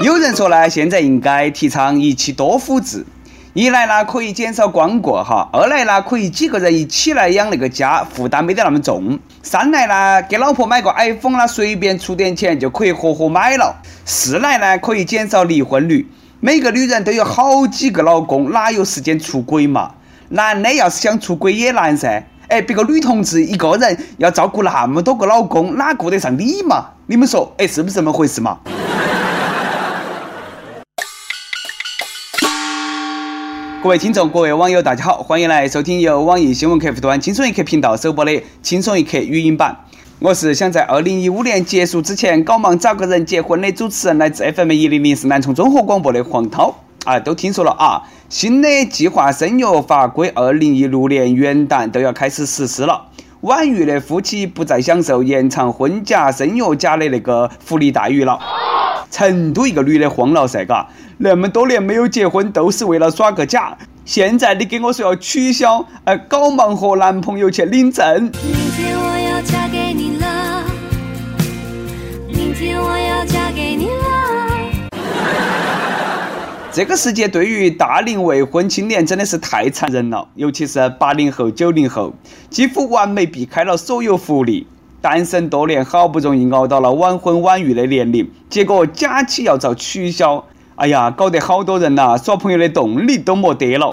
有人说呢，现在应该提倡一妻多夫制，一来呢可以减少光顾哈，二来呢可以几个人一起来养那个家，负担没得那么重。三来呢给老婆买个 iPhone 啦，随便出点钱就可以合伙买了。四来呢可以减少离婚率。每个女人都有好几个老公，哪有时间出轨嘛？男的要是想出轨也难噻。哎，别个女同志一个人要照顾那么多个老公，哪顾得上你嘛？你们说，哎，是不是这么回事嘛？各位听众，各位网友，大家好，欢迎来收听由网易新闻客户端轻松一刻频道首播的《轻松一刻》语音版。我是想在二零一五年结束之前搞忙找个人结婚的主持人，来自 FM 一零零四南充综合广播的黄涛。啊，都听说了啊，新的计划生育法规二零一六年元旦都要开始实施了。晚育的夫妻不再享受延长婚假、生育假的那个福利待遇了。成都一个女的慌了噻，嘎，那么多年没有结婚都是为了耍个假，现在你给我说要取消，呃，搞忙和男朋友去领证。这个世界对于大龄未婚青年真的是太残忍了，尤其是八零后、九零后，几乎完美避开了所有福利。单身多年，好不容易熬到了晚婚晚育的年龄，结果假期要遭取消，哎呀，搞得好多人呐，耍朋友的动力都没得了。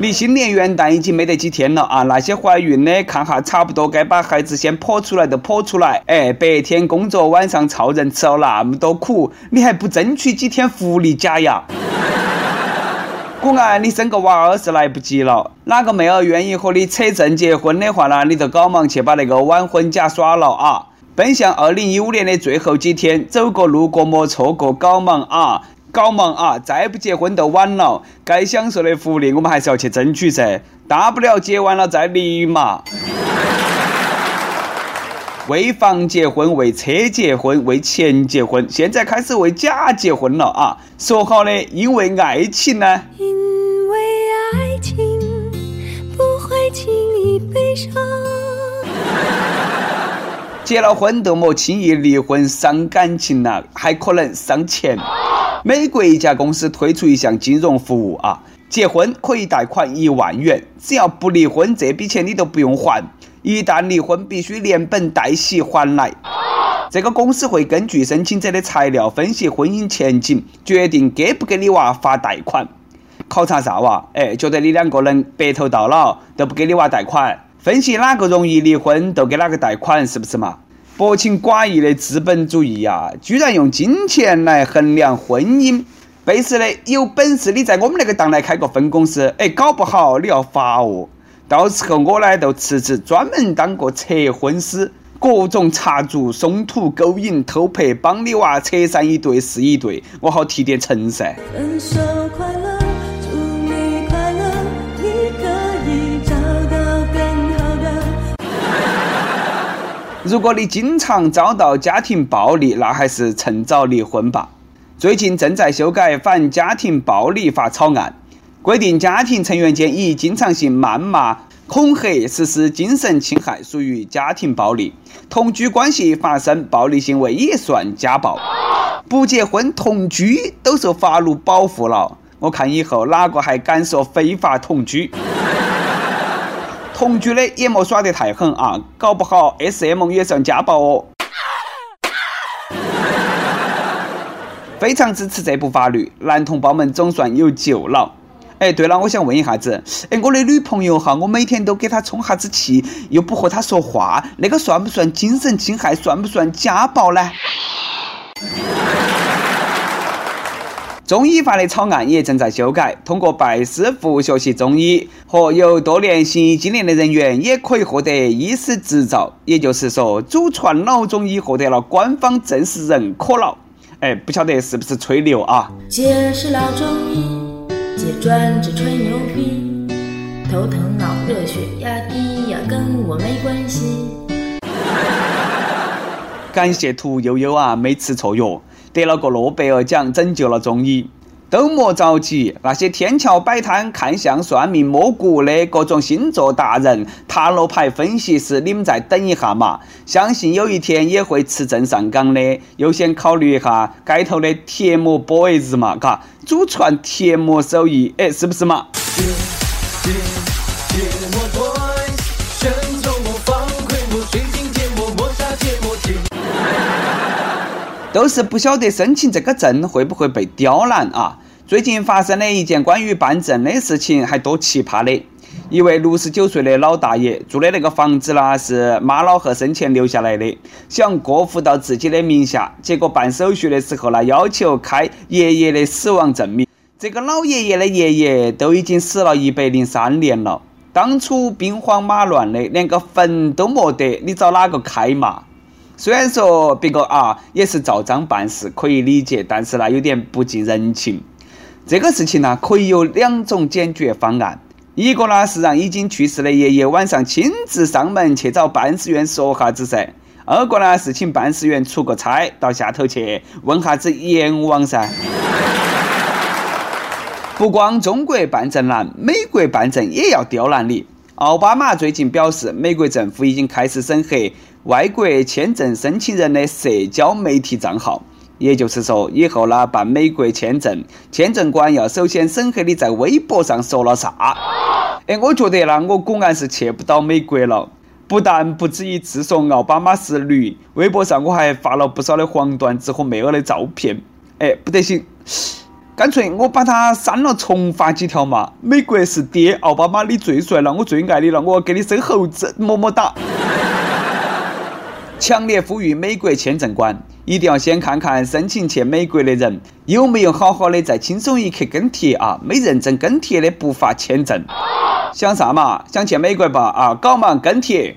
离新年元旦已经没得几天了啊！那些怀孕的，看哈，差不多该把孩子先剖出来都剖出来。哎，白天工作，晚上操人，吃了那么多苦，你还不争取几天福利假呀？果然，你生个娃儿是来不及了。哪个妹儿愿意和你扯证结婚的话呢？你就赶忙去把那个晚婚假耍了啊！奔向二零一五年的最后几天，走过路过莫错过，搞忙啊，搞忙啊！再不结婚都晚了。该享受的福利我们还是要去争取噻，大不了结完了再离嘛。为房结婚，为车结婚，为钱结婚，现在开始为假结婚了啊！说好的，因为爱情呢？因为爱情不会轻易悲伤。结了婚都莫轻易离婚，伤感情了，还可能伤钱。美国一家公司推出一项金融服务啊，结婚可以贷款一万元，只要不离婚，这笔钱你都不用还。一旦离婚，必须连本带息还来。这个公司会根据申请者的材料分析婚姻前景，决定给不给你娃发贷款。考察啥娃？哎，觉得你两个能白头到老，都不给你娃贷款。分析哪个容易离婚，都给哪个贷款，是不是嘛？薄情寡义的资本主义啊，居然用金钱来衡量婚姻。背时的，有本事你在我们那个档来开个分公司，哎，搞不好你要罚哦。到时候我呢就辞职，专门当个测婚师，各种插足、松土、勾引、偷拍，帮你娃扯上一对是一对，我好提点成噻。分手快乐，如果你经常遭到家庭暴力，那还是趁早离婚吧。最近正在修改反家庭暴力法草案。规定家庭成员间以经常性谩骂、恐吓实施精神侵害属于家庭暴力，同居关系发生暴力行为也算家暴。不结婚同居都受法律保护了，我看以后哪个还敢说非法同居？同居的也莫耍得太狠啊，搞不好 SM 也算家暴哦。非常支持这部法律，男同胞们总算有救了。哎，对了，我想问一下子，哎，我的女朋友哈，我每天都给她充哈子气，又不和她说话，那个算不算精神侵害？算不算家暴呢？中医法的草案也正在修改，通过拜师傅学习中医和有多年行医经验的人员也可以获得医师执照。也就是说，祖传老中医获得了官方正式认可了。哎，不晓得是不是吹牛啊？姐是老中医。姐专治吹牛逼，头疼脑热血压低呀，跟我没关系。感谢屠呦呦啊，没吃错药，得了个诺贝尔奖，拯救了中医。都莫着急，那些天桥摆摊、看相、算命、摸骨的各种星座达人、塔罗牌分析师，你们再等一下嘛！相信有一天也会持证上岗的。优先考虑一下街头的贴膜 boys 嘛，嘎，祖传贴膜手艺，哎，是不是嘛？都是不晓得申请这个证会不会被刁难啊！最近发生的一件关于办证的事情还多奇葩的。一位六十九岁的老大爷住的那个房子呢，是妈老汉生前留下来的，想过户到自己的名下，结果办手续的时候呢，要求开爷爷的死亡证明。这个老爷爷的爷爷都已经死了一百零三年了，当初兵荒马乱的，连个坟都没得，你找哪个开嘛？虽然说别个啊也是照章办事，可以理解，但是呢有点不近人情。这个事情呢可以有两种解决方案，一个呢是让已经去世的爷爷晚上亲自上门去找办事员说哈子噻；二个呢是请办事员出个差到下头去问哈子阎王噻。不光中国办证难，美国办证也要刁难你。奥巴马最近表示，美国政府已经开始审核。外国签证申请人的社交媒体账号，也就是说，以后呢办美国签证，签证官要首先审核你在微博上说了啥。哎，我觉得呢，我果然是去不到美国了。不但不止一次说奥巴马是驴，微博上我还发了不少的黄段子和妹儿的照片。哎，不得行，干脆我把它删了，重发几条嘛。美国是爹，奥巴马你最帅了，我最爱你了，我给你生猴子，么么哒。强烈呼吁美国签证官一定要先看看申请去美国的人有没有好好的在轻松一刻跟帖啊！没认真跟帖的不发签证。想啥嘛？想去美国吧？啊，搞忙跟帖。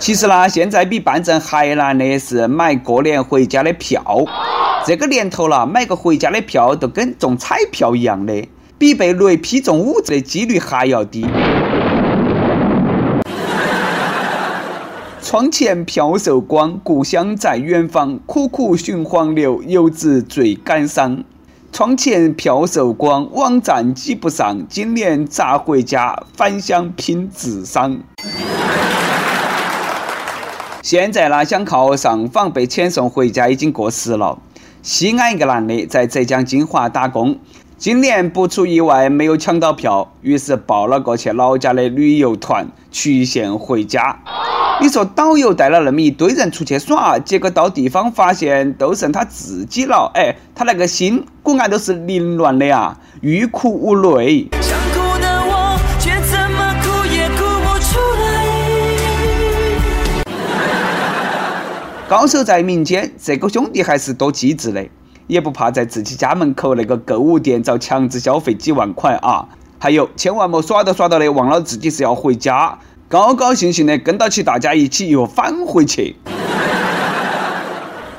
其实呢，现在比办证还难的是买过年回家的票。这个年头了，买个回家的票都跟中彩票一样的，比被雷劈中五子的几率还要低。窗前飘瘦光，故乡在远方。苦苦寻黄牛，游子最感伤。窗前飘瘦光，网站挤不上。今年咋回家？返乡拼智商。现在呢，想靠上访被遣送回家已经过时了。西安一个男的在浙江金华打工，今年不出意外没有抢到票，于是报了个去老家的旅游团，曲线回家。你说导游带了那么一堆人出去耍，结果到地方发现都剩他自己了。哎，他那个心果然都是凌乱的啊，欲哭无泪。高手在民间，这个兄弟还是多机智的，也不怕在自己家门口那个购物店遭强制消费几万块啊！还有，千万莫耍到耍到的忘了自己是要回家。高高兴兴的跟到起大家一起又返回去。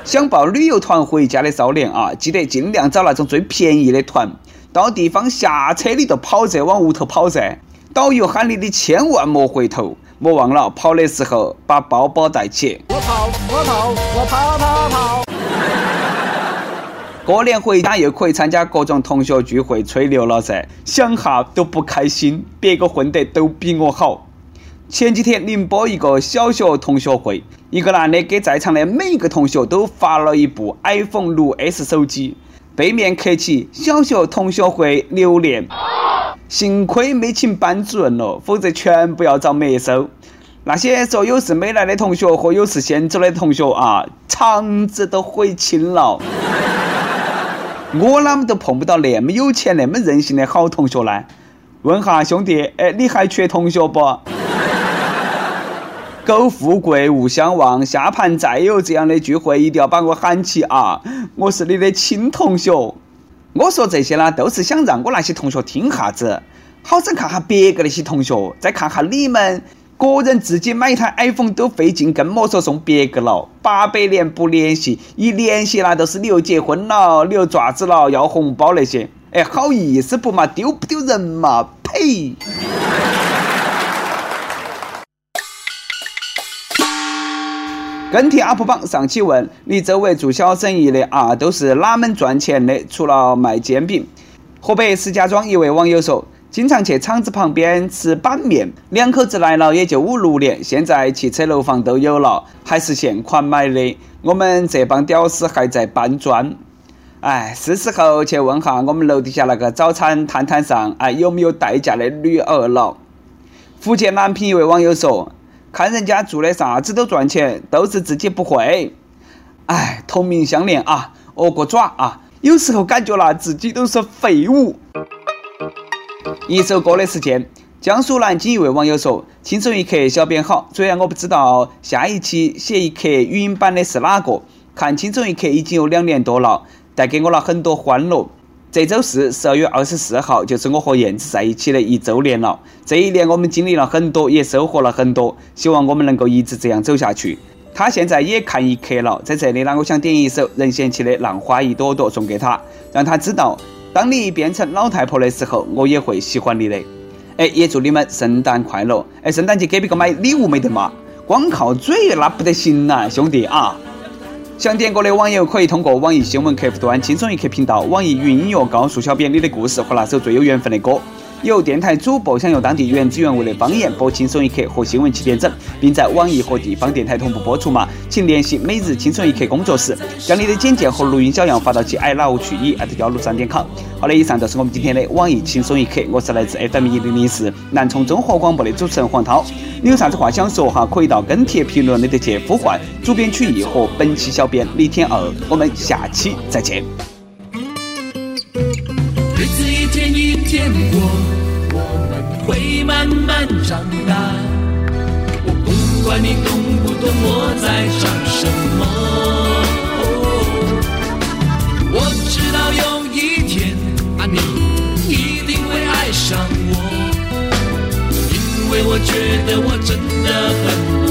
想报旅游团回家的少年啊，记得尽量找那种最便宜的团。到地方下车你就跑着往屋头跑噻。导游喊你你千万莫回头，莫忘了跑的时候把包包带起。我跑，我跑，我跑跑跑。过年回家又可以参加各种同学聚会吹牛了噻，想哈都不开心。别个混得都比我好。前几天宁波一个小学同学会，一个男的给在场的每一个同学都发了一部 iPhone 六 S 手机，背面刻起“小学同学会留念”。幸亏没请班主任了，否则全部要遭没收。那些说有事没来的同学和有事先走的同学啊，肠子都悔青了。我啷么都碰不到那么有钱、那么任性的好同学呢？问下兄弟，哎，你还缺同学不？苟富贵，勿相忘。下盘再有这样的聚会，一定要把我喊起啊！我是你的亲同学。我说这些呢，都是想让我那些同学听哈子，好生看下别个那些同学，再看下你们，个人自己买一台 iPhone 都费劲，更莫说送别个了。八百年不联系，一联系那都是你又结婚了，你又爪子了，要红包那些。哎，好意思不嘛？丢不丢人嘛？呸！跟帖 UP 榜上期问：你周围做小生意的啊，都是哪门赚钱的？除了卖煎饼。河北石家庄一位网友说：经常去厂子旁边吃板面，两口子来了也就五六年，现在汽车楼房都有了，还是现款买的。我们这帮屌丝还在搬砖。哎，是时候去问下我们楼底下那个早餐摊摊上，哎，有没有代驾的女儿了？福建南平一位网友说。看人家做的啥子都赚钱，都是自己不会。哎，同命相连啊，恶个爪啊！有时候感觉啦，自己都是废物。一首歌的时间，江苏南京一位网友说：“轻松一刻，小编好。虽然我不知道下一期写一刻语音版的是哪个，看轻松一刻已经有两年多了，带给我了很多欢乐。”这周四，十二月二十四号，就是我和燕子在一起的一周年了。这一年，我们经历了很多，也收获了很多。希望我们能够一直这样走下去。他现在也看一刻了，在这里呢，我想点一首任贤齐的《浪花一朵朵》送给他，让他知道，当你变成老太婆的时候，我也会喜欢你的。哎，也祝你们圣诞快乐！哎，圣诞节给别个买礼物没得嘛？光靠嘴那不得行呐，兄弟啊！想点歌的网友可以通过网易新闻客户端“轻松一刻”频道、网易云音乐告诉小编你的故事和那首最有缘分的歌。有电台主播想用当地原汁原味的方言播《轻松一刻》和新闻七点整，并在网易和地方电台同步播出吗？请联系每日轻松一刻工作室，将你的简介和录音小样发到 i love 去一幺六三点 com。好的，以上就是我们今天的网易轻松一刻，我是来自 FM 一零零四南充综合广播的主持人黄涛。你有啥子话想说哈？可以到跟帖评论里头去呼唤主编曲艺和本期小编李天二。我们下期再见。日子一天一天过。我们会慢慢长大，我不管你懂不懂我在唱什么。我知道有一天啊，你一定会爱上我，因为我觉得我真的很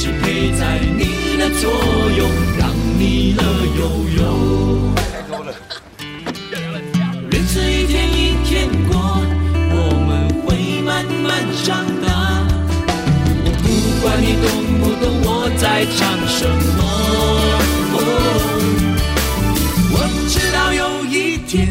直陪在你的左右，让你乐悠悠。日子一天一天过。我们会慢慢长大，我不管你懂不懂我在唱什么。我知道有一天